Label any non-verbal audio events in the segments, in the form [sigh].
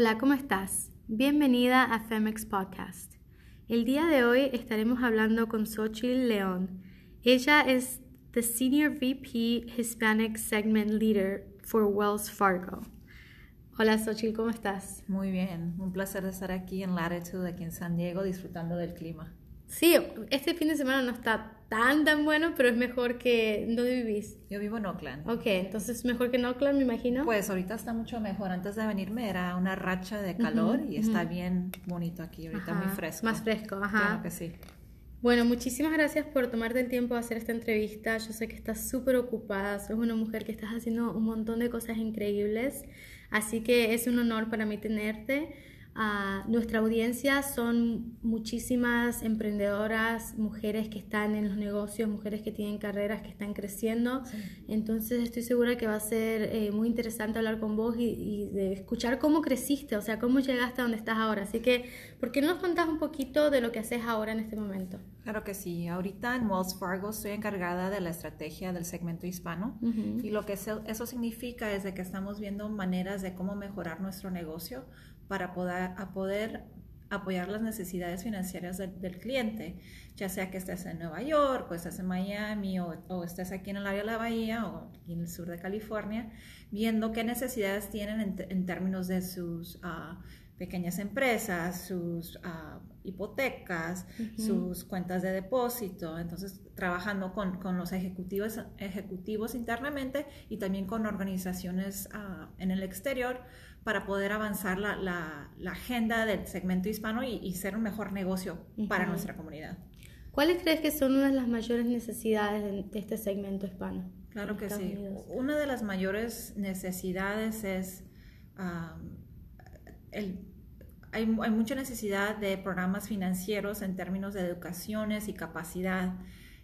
Hola, ¿cómo estás? Bienvenida a Femex Podcast. El día de hoy estaremos hablando con Xochitl León. Ella es the Senior VP Hispanic Segment Leader for Wells Fargo. Hola Xochitl, ¿cómo estás? Muy bien, un placer estar aquí en Latitude, aquí en San Diego, disfrutando del clima. Sí, este fin de semana no está tan tan bueno, pero es mejor que... ¿Dónde vivís? Yo vivo en Oakland. Ok, entonces mejor que en Oakland, me imagino. Pues ahorita está mucho mejor. Antes de venirme era una racha de calor y está bien bonito aquí, ahorita muy fresco. Más fresco, ajá. Claro que sí. Bueno, muchísimas gracias por tomarte el tiempo de hacer esta entrevista. Yo sé que estás súper ocupada, sos una mujer que estás haciendo un montón de cosas increíbles, así que es un honor para mí tenerte nuestra audiencia son muchísimas emprendedoras, mujeres que están en los negocios, mujeres que tienen carreras que están creciendo. Entonces estoy segura que va a ser eh, muy interesante hablar con vos y, de escuchar cómo creciste, o sea, cómo llegaste a donde estás ahora. Así que, ¿por qué no nos contás un poquito de lo que haces ahora en este momento? Claro que sí. Ahorita en Wells Fargo estoy encargada de la estrategia del segmento hispano y lo que eso, eso significa es de que estamos viendo maneras de cómo mejorar nuestro negocio para poder, a poder apoyar las necesidades financieras del cliente, ya sea que estés en Nueva York o estés en Miami o, estés aquí en el área de la Bahía o aquí en el sur de California, viendo qué necesidades tienen en, términos de sus ah, pequeñas empresas, sus ah, hipotecas, sus cuentas de depósito, entonces trabajando con, con, los ejecutivos, ejecutivos internamente y también con organizaciones ah, en el exterior para poder avanzar la, la, agenda del segmento hispano y, ser un mejor negocio para nuestra comunidad. ¿Cuáles crees que son una de las mayores necesidades de este segmento hispano? Claro que sí. Una de las mayores necesidades es el, hay, hay, mucha necesidad de programas financieros en términos de educaciones y capacidad.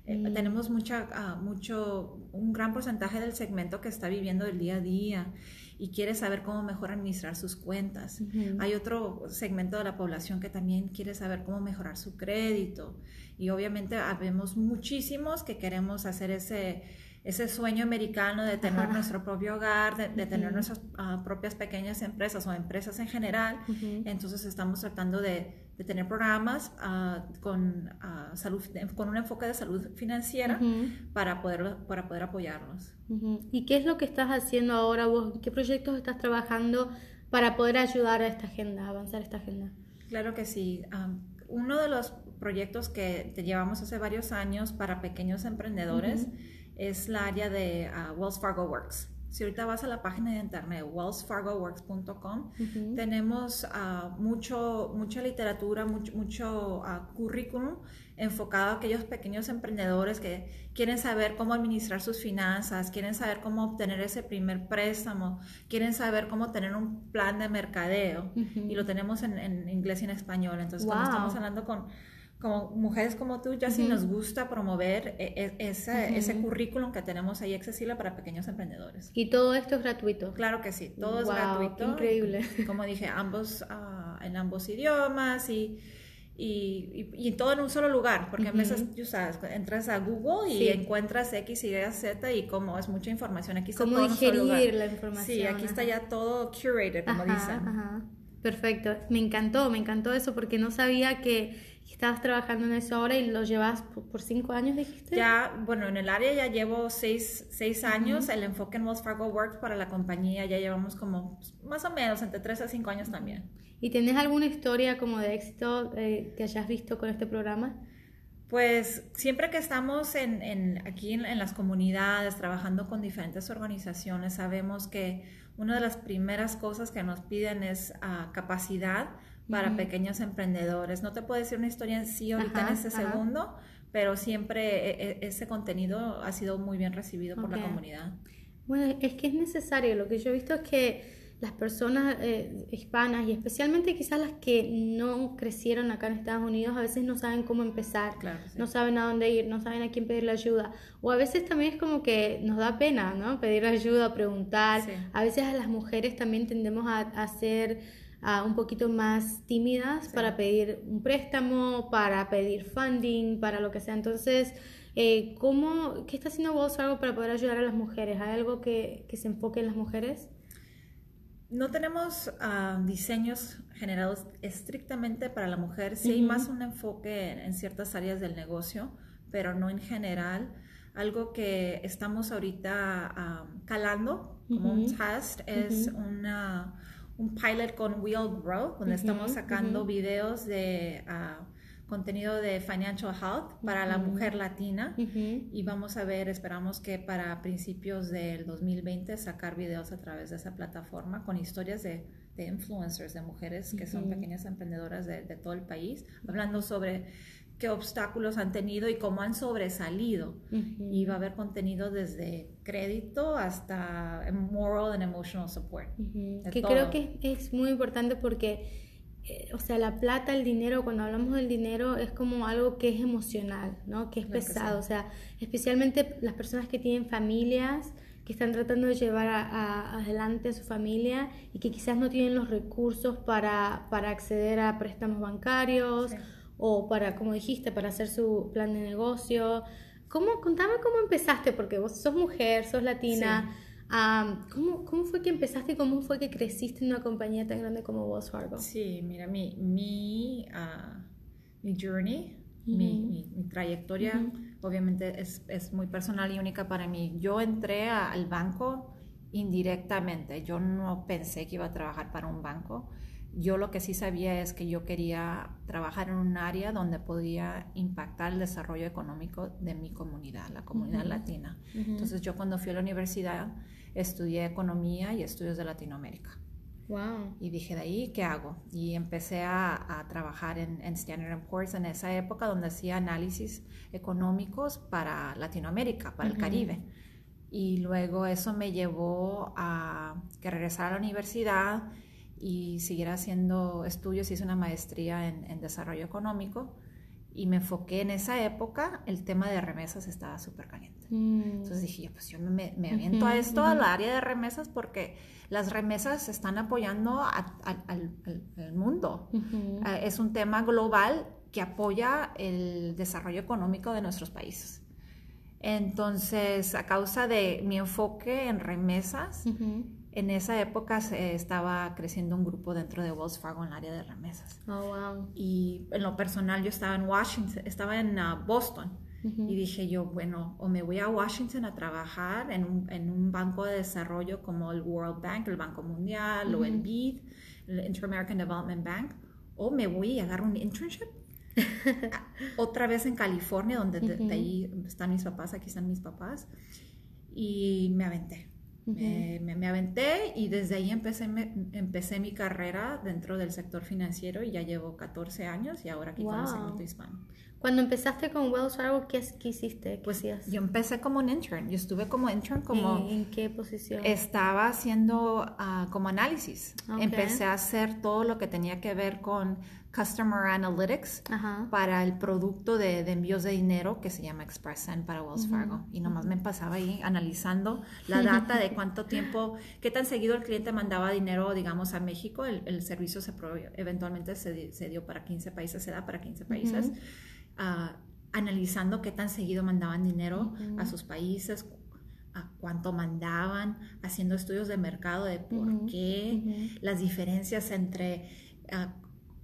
Eh, mm. tenemos mucha, ah, mucho, un gran porcentaje del segmento que está viviendo el día a día y quiere saber cómo mejor administrar sus cuentas. Hay otro segmento de la población que también quiere saber cómo mejorar su crédito. Y obviamente habemos muchísimos que queremos hacer ese ese sueño americano de tener nuestro propio hogar, de, tener nuestras ah, propias pequeñas empresas o empresas en general. Entonces estamos tratando de, tener programas ah, con, ah, salud, con un enfoque de salud financiera para, poder, para poder apoyarlos. ¿Y qué es lo que estás haciendo ahora vos? ¿Qué proyectos estás trabajando para poder ayudar a esta agenda, avanzar esta agenda? Claro que sí. uno de los proyectos que te llevamos hace varios años para pequeños emprendedores es la área de ah, Wells Fargo Works. Si ahorita vas a la página de internet wellsfargoworks.com, tenemos uh, mucho, mucha literatura, mucho, mucho uh, currículum enfocado a aquellos pequeños emprendedores que quieren saber cómo administrar sus finanzas, quieren saber cómo obtener ese primer préstamo, quieren saber cómo tener un plan de mercadeo. Y lo tenemos en, inglés y en español. Entonces, cuando estamos hablando con como mujeres como tú, ya sí nos gusta promover e, e, ese, ese, currículum que tenemos ahí accesible para pequeños emprendedores. ¿Y todo esto es gratuito? Claro que sí, todo es gratuito. Increíble. Como dije, ambos, uh, en ambos idiomas y, y, y, todo en un solo lugar, porque a veces sabes, entras a Google y encuentras X, Y, Z y como es mucha información. Aquí está ¿Cómo todo digerir la información? Sí, aquí está ya todo curated, como dicen. Ajá. Perfecto, me encantó, me encantó eso porque no sabía que estabas trabajando en eso ahora y lo llevas por, cinco años, dijiste. Ya, bueno, en el área ya llevo seis, seis años. El enfoque en Wells Fargo Works para la compañía ya llevamos como más o menos entre tres a cinco años también. ¿Y tienes alguna historia como de éxito eh, que hayas visto con este programa? Pues siempre que estamos en, en aquí en, en, las comunidades, trabajando con diferentes organizaciones, sabemos que una de las primeras cosas que nos piden es uh, capacidad para pequeños emprendedores. No te puedo decir una historia en sí ahorita en este segundo, pero siempre e, e, ese contenido ha sido muy bien recibido por la comunidad. Bueno, es que es necesario. Lo que yo he visto es que las personas eh, hispanas y especialmente quizás las que no crecieron acá en Estados Unidos a veces no saben cómo empezar, no saben a dónde ir, no saben a quién pedirle ayuda. O a veces también es como que nos da pena, ¿no? Pedir ayuda, preguntar. A veces a las mujeres también tendemos a, a hacer un poquito más tímidas para pedir un préstamo, para pedir funding, para lo que sea. Entonces, eh, ¿cómo, ¿qué está haciendo vos algo para poder ayudar a las mujeres? ¿Hay algo que, que se enfoque en las mujeres? No tenemos ah, diseños generados estrictamente para la mujer. Sí hay más un enfoque en, ciertas áreas del negocio, pero no en general. Algo que estamos ahorita ah, calando como un test es una, un pilot con Wheel Grow, donde estamos sacando videos de... Uh, contenido de Financial Health para la mujer latina. Y vamos a ver, esperamos que para principios del 2020 sacar videos a través de esa plataforma con historias de, de influencers, de mujeres que son pequeñas emprendedoras de, de, todo el país, hablando sobre qué obstáculos han tenido y cómo han sobresalido. Y va a haber contenido desde crédito hasta moral and emotional support. Que creo que es muy importante porque eh, o sea, la plata, el dinero, cuando hablamos del dinero es como algo que es emocional, ¿no? Que es pesado, o sea, especialmente las personas que tienen familias, que están tratando de llevar adelante a su familia y que quizás no tienen los recursos para, para acceder a préstamos bancarios o para, como dijiste, para hacer su plan de negocio. ¿Cómo, contame cómo empezaste, porque vos sos mujer, sos latina. ¿cómo, ¿Cómo fue que empezaste y cómo fue que creciste en una compañía tan grande como Wells Fargo? Sí, mira, mi, mi, ah, mi journey, mi, mi, trayectoria, obviamente es, es, muy personal y única para mí. Yo entré al banco indirectamente, yo no pensé que iba a trabajar para un banco. Yo lo que sí sabía es que yo quería trabajar en un área donde podía impactar el desarrollo económico de mi comunidad, la comunidad latina. Entonces yo cuando fui a la universidad estudié economía y estudios de Latinoamérica. Wow. Y dije, de ahí, ¿qué hago? Y empecé a, trabajar en, Standard Poor's en esa época donde hacía análisis económicos para Latinoamérica, para el Caribe. Y luego eso me llevó a que regresara a la universidad y siguiera haciendo estudios, hice una maestría en, desarrollo económico y me enfoqué en esa época, el tema de remesas estaba súper caliente. Mm. Entonces dije, pues yo me, me aviento a esto, al área de remesas, porque las remesas están apoyando al, mundo. Ah, es un tema global que apoya el desarrollo económico de nuestros países. Entonces, a causa de mi enfoque en remesas, en esa época se estaba creciendo un grupo dentro de Wells Fargo en el área de remesas. Oh, wow. Y en lo personal yo estaba en Washington, estaba en uh, Boston. Y dije yo, bueno, o me voy a Washington a trabajar en un, en un, banco de desarrollo como el World Bank, el Banco Mundial, o el BID, el Inter-American Development Bank, o me voy a agarrar un internship [laughs] otra vez en California, donde de, ahí están mis papás, aquí están mis papás, y me aventé me, aventé y desde ahí empecé, empecé mi carrera dentro del sector financiero y ya llevo 14 años y ahora aquí con el segmento hispano. Cuando empezaste con Wells Fargo, ¿qué, hiciste? pues yo empecé como un intern. Yo estuve como intern como... ¿En, qué posición? Estaba haciendo ah, como análisis. Empecé a hacer todo lo que tenía que ver con Customer Analytics para el producto de, envíos de dinero que se llama ExpressSend para Wells Fargo. Y nomás me pasaba ahí analizando la [laughs] data de cuánto tiempo, qué tan seguido el cliente mandaba dinero, digamos, a México. El, servicio se eventualmente se, se, dio para 15 países, se da para 15 países. Ah, analizando qué tan seguido mandaban dinero a sus países, a cuánto mandaban, haciendo estudios de mercado de por qué, las diferencias entre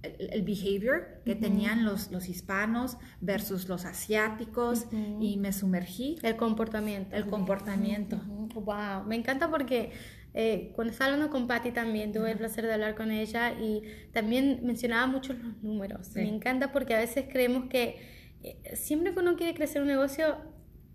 uh, el, behavior que tenían los, los hispanos versus los asiáticos y me sumergí. El comportamiento. El comportamiento. Wow, me encanta porque eh, cuando estaba hablando con Patty también tuve el placer de hablar con ella y también mencionaba mucho los números. Me encanta porque a veces creemos que eh, siempre que uno quiere crecer un negocio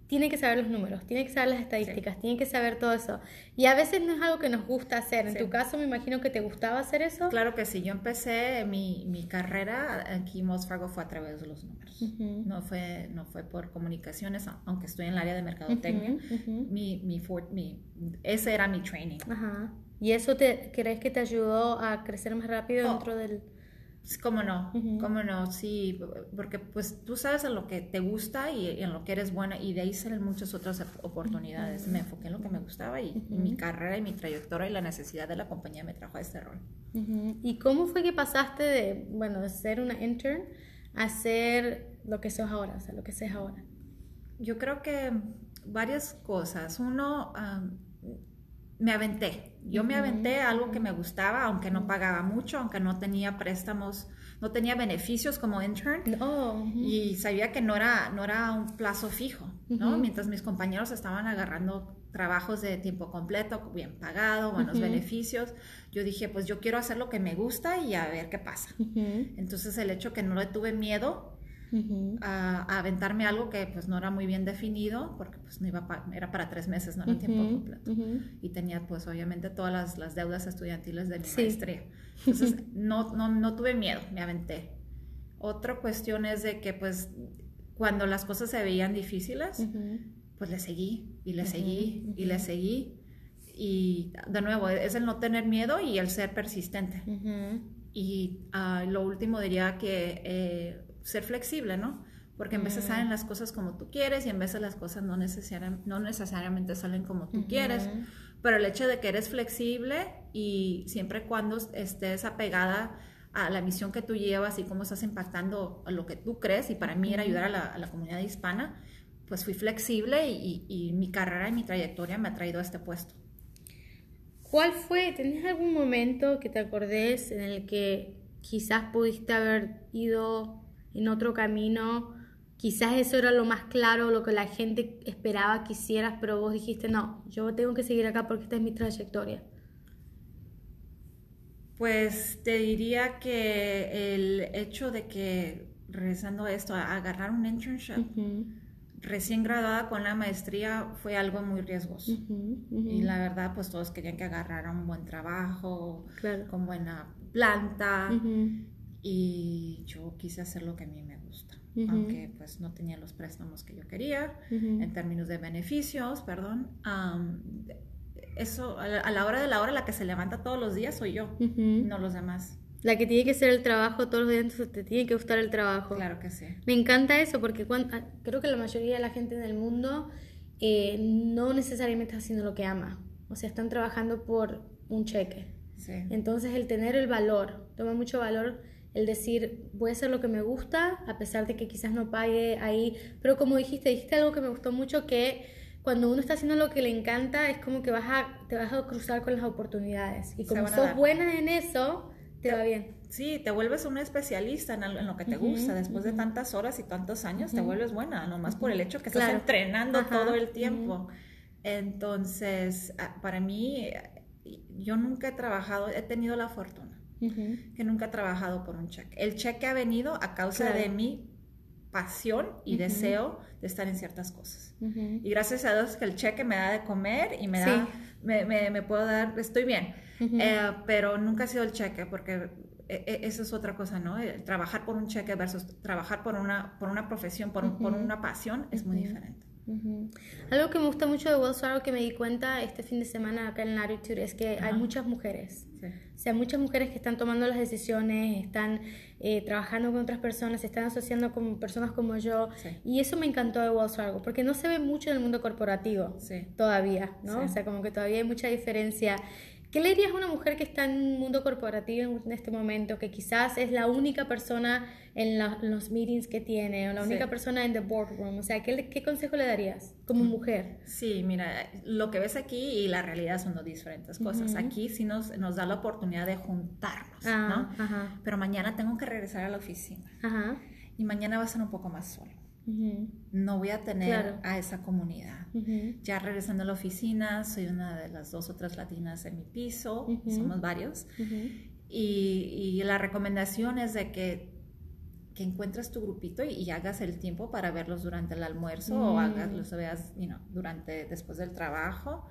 tiene que saber los números, tiene que saber las estadísticas, tiene que saber todo eso. Y a veces no es algo que nos gusta hacer. En tu caso, me imagino que te gustaba hacer eso. Claro que sí. Yo empecé mi, mi carrera aquí en Wells Fargo fue a través de los números. no, fue, no fue por comunicaciones, aunque estoy en el área de mercadotecnia. mi, mi, mi, ese era mi training. Ajá. ¿Y eso te, crees que te ayudó a crecer más rápido oh, dentro del...? ¿Cómo no? ¿Cómo no? Sí, porque pues tú sabes en lo que te gusta y en lo que eres buena y de ahí salen muchas otras oportunidades. Me enfoqué en lo que me gustaba y mi carrera y mi trayectoria y la necesidad de la compañía me trajo a este rol. ¿Y cómo fue que pasaste de, bueno, de ser una intern a ser lo que sos ahora, o sea, lo que seas ahora? Yo creo que varias cosas. Uno, me aventé. Yo me aventé algo que me gustaba, aunque no pagaba mucho, aunque no tenía préstamos, no tenía beneficios como intern. Oh, Y sabía que no era, no era un plazo fijo, ¿no? Mientras mis compañeros estaban agarrando trabajos de tiempo completo, bien pagado, buenos beneficios, yo dije, pues yo quiero hacer lo que me gusta y a ver qué pasa. Entonces el hecho que no le tuve miedo a, aventarme algo que pues no era muy bien definido, porque pues no iba era para tres meses, no era tiempo completo. Y tenía pues obviamente todas las, deudas estudiantiles de mi maestría. Entonces [laughs] no, no, no tuve miedo, me aventé. Otra cuestión es de que pues cuando las cosas se veían difíciles, pues le seguí y le seguí y le seguí. Y de nuevo, es el no tener miedo y el ser persistente. Y ah, lo último diría que eh, ser flexible, ¿no? Porque en veces mm. salen las cosas como tú quieres y en veces las cosas no, no necesariamente salen como tú quieres. Pero el hecho de que eres flexible y siempre cuando estés apegada a la misión que tú llevas y cómo estás impactando a lo que tú crees, y para mí era ayudar a la, comunidad hispana, pues fui flexible y, y, mi carrera y mi trayectoria me ha traído a este puesto. ¿Cuál fue, tenés algún momento que te acordés en el que quizás pudiste haber ido en otro camino. Quizás eso era lo más claro, lo que la gente esperaba que hicieras, pero vos dijiste, no, yo tengo que seguir acá porque esta es mi trayectoria. Pues te diría que el hecho de que, regresando a esto, a agarrar un internship, recién graduada con la maestría, fue algo muy riesgoso. Y la verdad, pues todos querían que agarrara un buen trabajo, con buena planta y yo quise hacer lo que a mí me gusta, aunque pues no tenía los préstamos que yo quería en términos de beneficios, perdón. eso, a la, hora de la hora, la que se levanta todos los días soy yo, no los demás. La que tiene que hacer el trabajo todos los días, entonces te tiene que gustar el trabajo. Claro que sí. Me encanta eso porque ah, creo que la mayoría de la gente en el mundo eh, no necesariamente está haciendo lo que ama. O sea, están trabajando por un cheque. Sí. Entonces el tener el valor, toma mucho valor el decir, voy a hacer lo que me gusta, a pesar de que quizás no pague ahí, pero como dijiste, dijiste algo que me gustó mucho, que cuando uno está haciendo lo que le encanta, es como que vas a, te vas a cruzar con las oportunidades. Y como sos buena en eso, te, va bien. Sí, te vuelves una especialista en, lo que te gusta. Después de tantas horas y tantos años, te vuelves buena, nomás por el hecho que estás entrenando todo el tiempo. Entonces, ah, para mí, yo nunca he trabajado, he tenido la fortuna que nunca he trabajado por un cheque. El cheque ha venido a causa de mi pasión y deseo de estar en ciertas cosas. Y gracias a Dios que el cheque me da de comer y me da, me, me, puedo dar, estoy bien. Eh, pero nunca ha sido el cheque porque e, e, eso es otra cosa, ¿no? trabajar por un cheque versus trabajar por una, por una profesión, por, por una pasión es muy diferente. Algo que me gusta mucho de Wells Fargo que me di cuenta este fin de semana acá en Latitude es que hay muchas mujeres. O sea, muchas mujeres que están tomando las decisiones, están eh, trabajando con otras personas, se están asociando con personas como yo. Y eso me encantó de Wells Fargo, porque no se ve mucho en el mundo corporativo todavía, ¿no? O sea, como que todavía hay mucha diferencia ¿Qué le dirías a una mujer que está en un mundo corporativo en este momento, que quizás es la única persona en, los meetings que tiene, o la única persona en the boardroom? O sea, ¿qué, ¿qué, consejo le darías como mm. mujer? Sí, mira, lo que ves aquí y la realidad son dos diferentes cosas. Aquí sí nos, nos da la oportunidad de juntarnos, ah, ¿no? Pero mañana tengo que regresar a la oficina. Ajá. Y mañana va a ser un poco más solo no voy a tener a esa comunidad. Ya regresando a la oficina, soy una de las dos o tres latinas en mi piso, somos varios, y, la recomendación es de que, que encuentres tu grupito y, hagas el tiempo para verlos durante el almuerzo o hagas, los veas durante, después del trabajo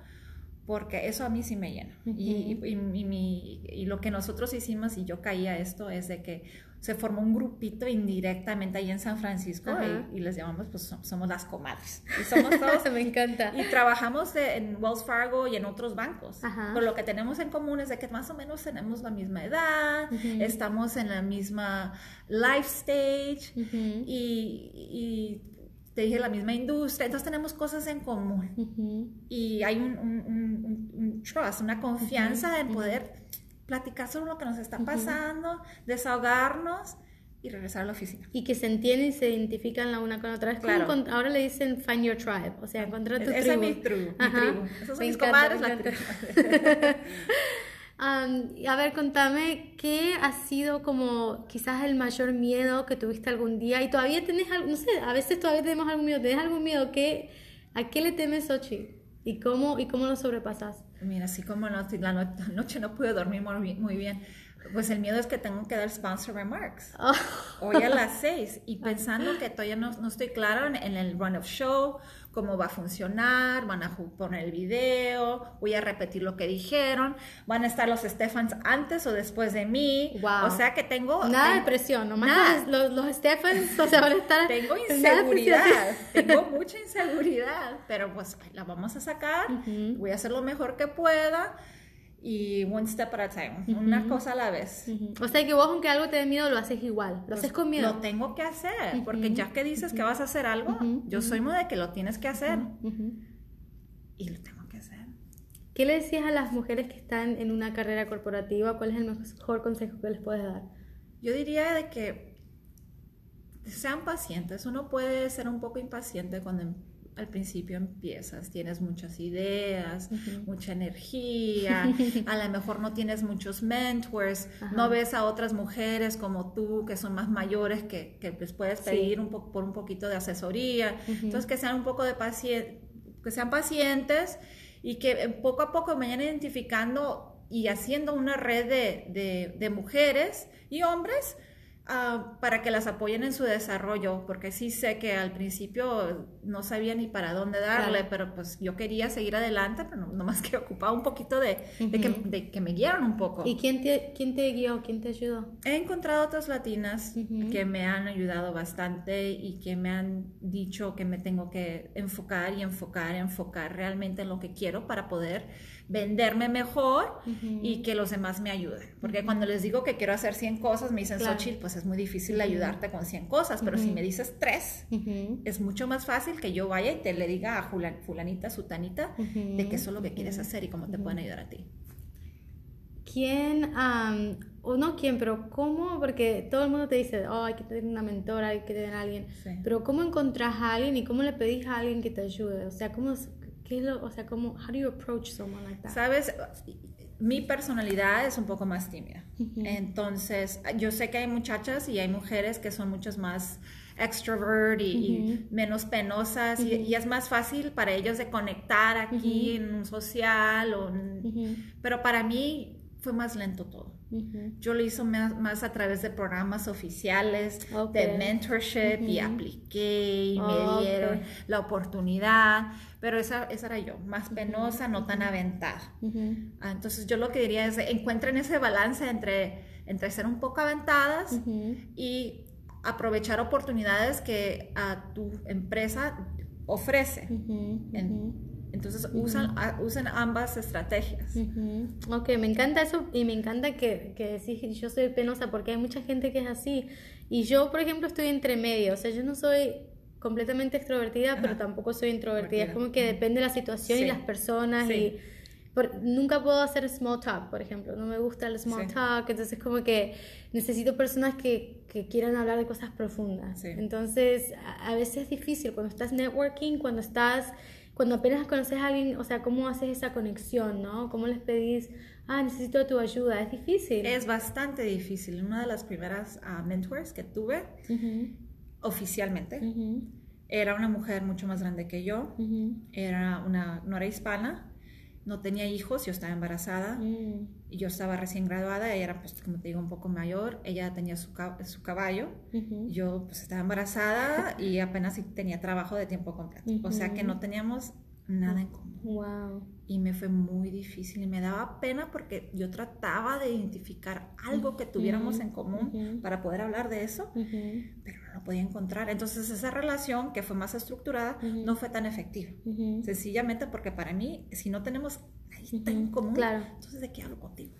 porque eso a mí sí me llena. y, y, lo que nosotros hicimos, y yo caí a esto, es de que se formó un grupito indirectamente ahí en San Francisco y, les llamamos, pues somos las comadres. Y somos todos. [laughs] me encanta. Y trabajamos en Wells Fargo y en otros bancos. Pero lo que tenemos en común es de que más o menos tenemos la misma edad, estamos en la misma life stage y, te dije la misma industria, entonces tenemos cosas en común. Y hay un, un, trust, una confianza en poder platicar sobre lo que nos está pasando, desahogarnos y regresar a la oficina. Y que se entienden y se identifican la una con la otra. Es claro. ahora le dicen find your tribe, o sea, encontrar tu Esa tribu. es mi tribu. Mi tribu. Esos son mis comadres, la tribu. [laughs] um, a ver, contame, ¿qué ha sido como quizás el mayor miedo que tuviste algún día? Y todavía tenés no sé, a veces todavía tenemos algún miedo. ¿Tenés algún miedo? ¿Qué, ¿A qué le temes, Sochi? ¿Y cómo, ¿Y cómo lo sobrepasas? Mira, así como la noche no pude dormir muy bien pues el miedo es que tengo que dar sponsor remarks. Oh. Hoy a las [laughs] seis. Y pensando que todavía no, no estoy claro en, el run of show, cómo va a funcionar, van a poner el video, voy a repetir lo que dijeron, van a estar los Stephans antes o después de mí. Wow. O sea que tengo... Nada de presión, nomás Los, los, Stephans, o sea, van a estar... [laughs] tengo inseguridad, [laughs] tengo mucha inseguridad, pero pues la vamos a sacar, voy a hacer lo mejor que pueda y one step at a time, una cosa a la vez. O sea que vos aunque algo te dé miedo lo haces igual, lo pues haces con miedo. Lo tengo que hacer, porque ya que dices que vas a hacer algo, yo soy muy de que lo tienes que hacer y lo tengo que hacer. ¿Qué le decías a las mujeres que están en una carrera corporativa? ¿Cuál es el mejor consejo que les puedes dar? Yo diría de que sean pacientes. Uno puede ser un poco impaciente cuando al principio empiezas, tienes muchas ideas, mucha energía, [laughs] a lo mejor no tienes muchos mentors, no ves a otras mujeres como tú que son más mayores que, que les puedes pedir un poco por un poquito de asesoría. Entonces que sean un poco de paciente, que sean pacientes y que eh, poco a poco vayan identificando y haciendo una red de, de mujeres y hombres Ah, para que las apoyen en su desarrollo, porque sí sé que al principio no sabía ni para dónde darle, pero pues yo quería seguir adelante, pero no, nomás que ocupaba un poquito de, de, que, me guiaran un poco. ¿Y quién te, quién te guió? ¿Quién te ayudó? He encontrado otras latinas que me han ayudado bastante y que me han dicho que me tengo que enfocar y enfocar enfocar realmente en lo que quiero para poder venderme mejor y que los demás me ayuden. Porque cuando les digo que quiero hacer 100 cosas, me dicen, claro. pues es muy difícil ayudarte con 100 cosas, pero si me dices 3, es mucho más fácil que yo vaya y te le diga a fulanita, sutanita, de qué es lo que quieres hacer y cómo te pueden ayudar a ti. ¿Quién, o no quién, pero cómo, porque todo el mundo te dice, oh, hay que tener una mentora, hay que tener a alguien, pero cómo encontrás a alguien y cómo le pedís a alguien que te ayude? O sea, ¿cómo, ¿Qué es lo, o sea, cómo, how do you approach someone like that? Sabes, mi personalidad es un poco más tímida. Entonces, yo sé que hay muchachas y hay mujeres que son muchas más extrovert y, menos penosas y, es más fácil para ellos de conectar aquí en un social o pero para mí fue más lento todo. Yo lo hice más, a través de programas oficiales, de mentorship y apliqué y me dieron la oportunidad, pero esa, esa era yo, más penosa, no tan aventada. Ah, entonces yo lo que diría es encuentren ese balance entre, entre ser un poco aventadas y aprovechar oportunidades que a tu empresa ofrece. Entonces usan, usan ambas estrategias. Ok, me encanta eso y me encanta que, que decís yo soy penosa porque hay mucha gente que es así. Y yo, por ejemplo, estoy entre medio. O sea, yo no soy completamente extrovertida, pero tampoco soy introvertida. Es como que depende de la situación y las personas y... nunca puedo hacer small talk, por ejemplo. No me gusta el small talk, entonces como que necesito personas que, que quieran hablar de cosas profundas. Entonces, a, a, veces es difícil cuando estás networking, cuando estás cuando apenas conoces a alguien, o sea, ¿cómo haces esa conexión, no? ¿Cómo les pedís, ah, necesito tu ayuda? Es difícil. Es bastante difícil. Una de las primeras uh, mentors que tuve oficialmente era una mujer mucho más grande que yo, era una, no era hispana, no tenía hijos, yo estaba embarazada, mm. Yo estaba recién graduada, ella era, pues, como te digo, un poco mayor, ella tenía su, su caballo, yo pues estaba embarazada y apenas tenía trabajo de tiempo completo, o sea que no teníamos nada en común. Wow. Y me fue muy difícil y me daba pena porque yo trataba de identificar algo que tuviéramos en común para poder hablar de eso, pero no lo podía encontrar. Entonces esa relación que fue más estructurada no fue tan efectiva. Sencillamente porque para mí, si no tenemos nada en común, claro. entonces ¿de qué hablo contigo?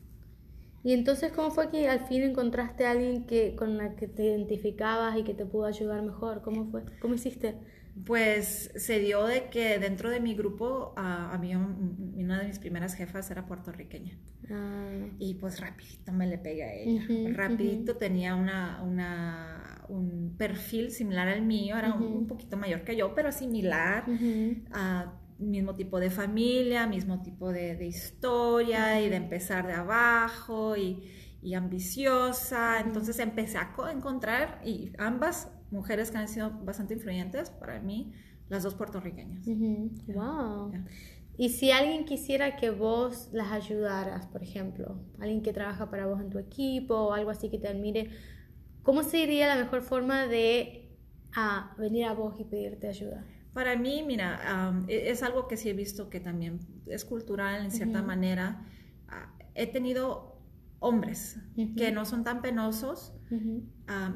Y entonces, ¿cómo fue que al fin encontraste a alguien que, con la que te identificabas y que te pudo ayudar mejor? ¿Cómo fue? ¿Cómo hiciste? Pues se dio de que dentro de mi grupo uh, había una de mis primeras jefas era puertorriqueña. Ah. Y pues rapidito me le pegué a ella. rapidito tenía una, una, un perfil similar al mío, era un, poquito mayor que yo, pero similar. mismo tipo de familia, mismo tipo de, de historia y de empezar de abajo y, y ambiciosa. Entonces empecé a encontrar y ambas mujeres que han sido bastante influyentes para mí, las dos puertorriqueñas. Wow. Y si alguien quisiera que vos las ayudaras, por ejemplo, alguien que trabaja para vos en tu equipo o algo así que te admire, ¿cómo sería la mejor forma de ah, venir a vos y pedirte ayuda? Para mí, mira, e-, es algo que sí he visto que también es cultural en cierta manera. Ah, he tenido hombres que no son tan penosos.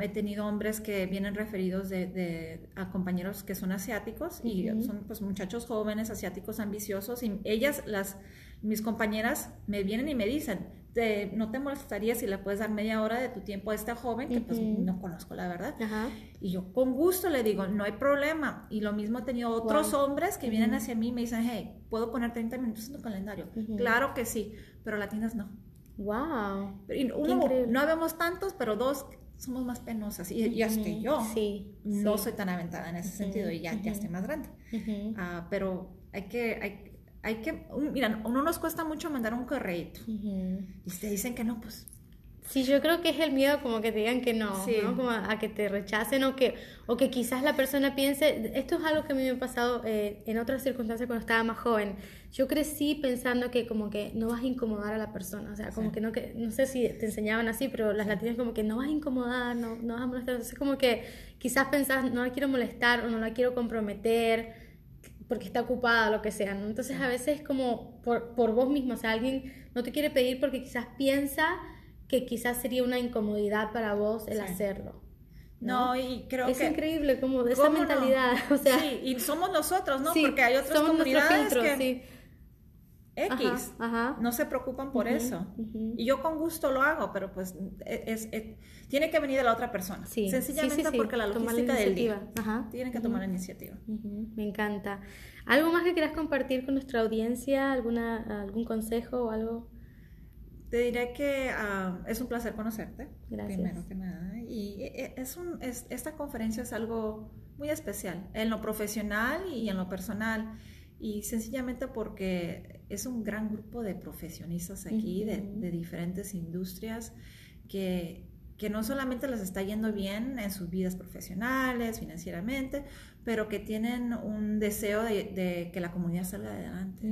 he tenido hombres que vienen referidos de, a compañeros que son asiáticos y son pues muchachos jóvenes asiáticos ambiciosos y ellas, las, mis compañeras me vienen y me dicen, no te molestaría si le puedes dar media hora de tu tiempo a esta joven que pues no conozco la verdad. Y yo con gusto le digo, no hay problema. Y lo mismo he tenido otros hombres que vienen hacia mí y me dicen, hey, ¿puedo poner 30 minutos en tu calendario? Claro que sí, pero latinas no. Wow. Uno, no vemos tantos, pero dos somos más penosas. Y, ya estoy yo sí, no soy tan aventada en ese sentido y ya, ya estoy más grande. Uh, pero hay que, hay, hay que, mira, uno nos cuesta mucho mandar un correo y te dicen que no, pues Sí, yo creo que es el miedo como que te digan que no, ¿no? Como a, que te rechacen o que, o que quizás la persona piense, esto es algo que a mí me ha pasado eh, en otras circunstancias cuando estaba más joven. Yo crecí pensando que como que no vas a incomodar a la persona, o sea, como que no que, no sé si te enseñaban así, pero las latinas como que no vas a incomodar, no, no vas a molestar, entonces como que quizás pensás, no la quiero molestar o no la quiero comprometer porque está ocupada o lo que sea, ¿no? Entonces a veces como por, por vos mismo, o sea, alguien no te quiere pedir porque quizás piensa que quizás sería una incomodidad para vos el hacerlo. ¿no? y creo es que... Es increíble como esa mentalidad, [laughs] o sea... Sí, y somos nosotros, ¿no? Porque hay otras comunidades que... Sí. X, no se preocupan por eso. Y yo con gusto lo hago, pero pues e, es, tiene que venir de la otra persona. Sencillamente porque la logística del día. Tienen que tomar la iniciativa. Me encanta. ¿Algo más que quieras compartir con nuestra audiencia? ¿Alguna, ¿Algún consejo o algo? Te diré que ah, es un placer conocerte, primero que nada. Y e, e, es un, esta conferencia es algo muy especial en lo profesional y en lo personal. Y sencillamente porque es un gran grupo de profesionistas aquí, de, de, diferentes industrias, que, que no solamente les está yendo bien en sus vidas profesionales, financieramente, pero que tienen un deseo de, que la comunidad salga adelante.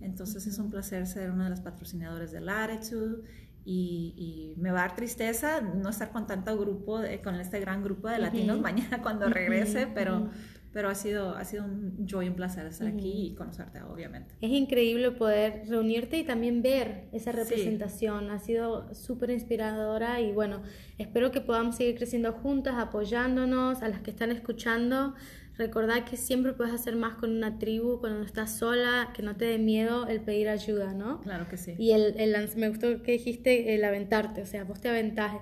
Entonces es un placer ser uno de los patrocinadores de Latitude y, me va a dar tristeza no estar con tanto grupo, con este gran grupo de latinos mañana [laughs] cuando regrese, pero pero ha sido, ha sido un joy, un placer estar aquí y conocerte, obviamente. Es increíble poder reunirte y también ver esa representación. Ha sido súper inspiradora y bueno, espero que podamos seguir creciendo juntas, apoyándonos, a las que están escuchando. Recordad que siempre puedes hacer más con una tribu cuando no estás sola, que no te dé miedo el pedir ayuda, ¿no? Claro que sí. Y el, el me gustó que dijiste el aventarte, o sea, vos te aventás.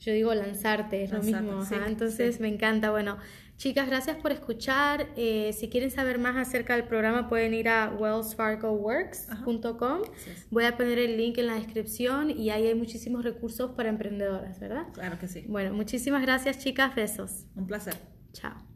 Yo digo lanzarte, es lo mismo. Entonces me encanta. Bueno, Chicas, gracias por escuchar. Eh, si quieren saber más acerca del programa pueden ir a wellsfargoworks.com. Voy a poner el link en la descripción y ahí hay muchísimos recursos para emprendedoras, ¿verdad? Claro que sí. Bueno, muchísimas gracias chicas. Besos. Un placer. Chao.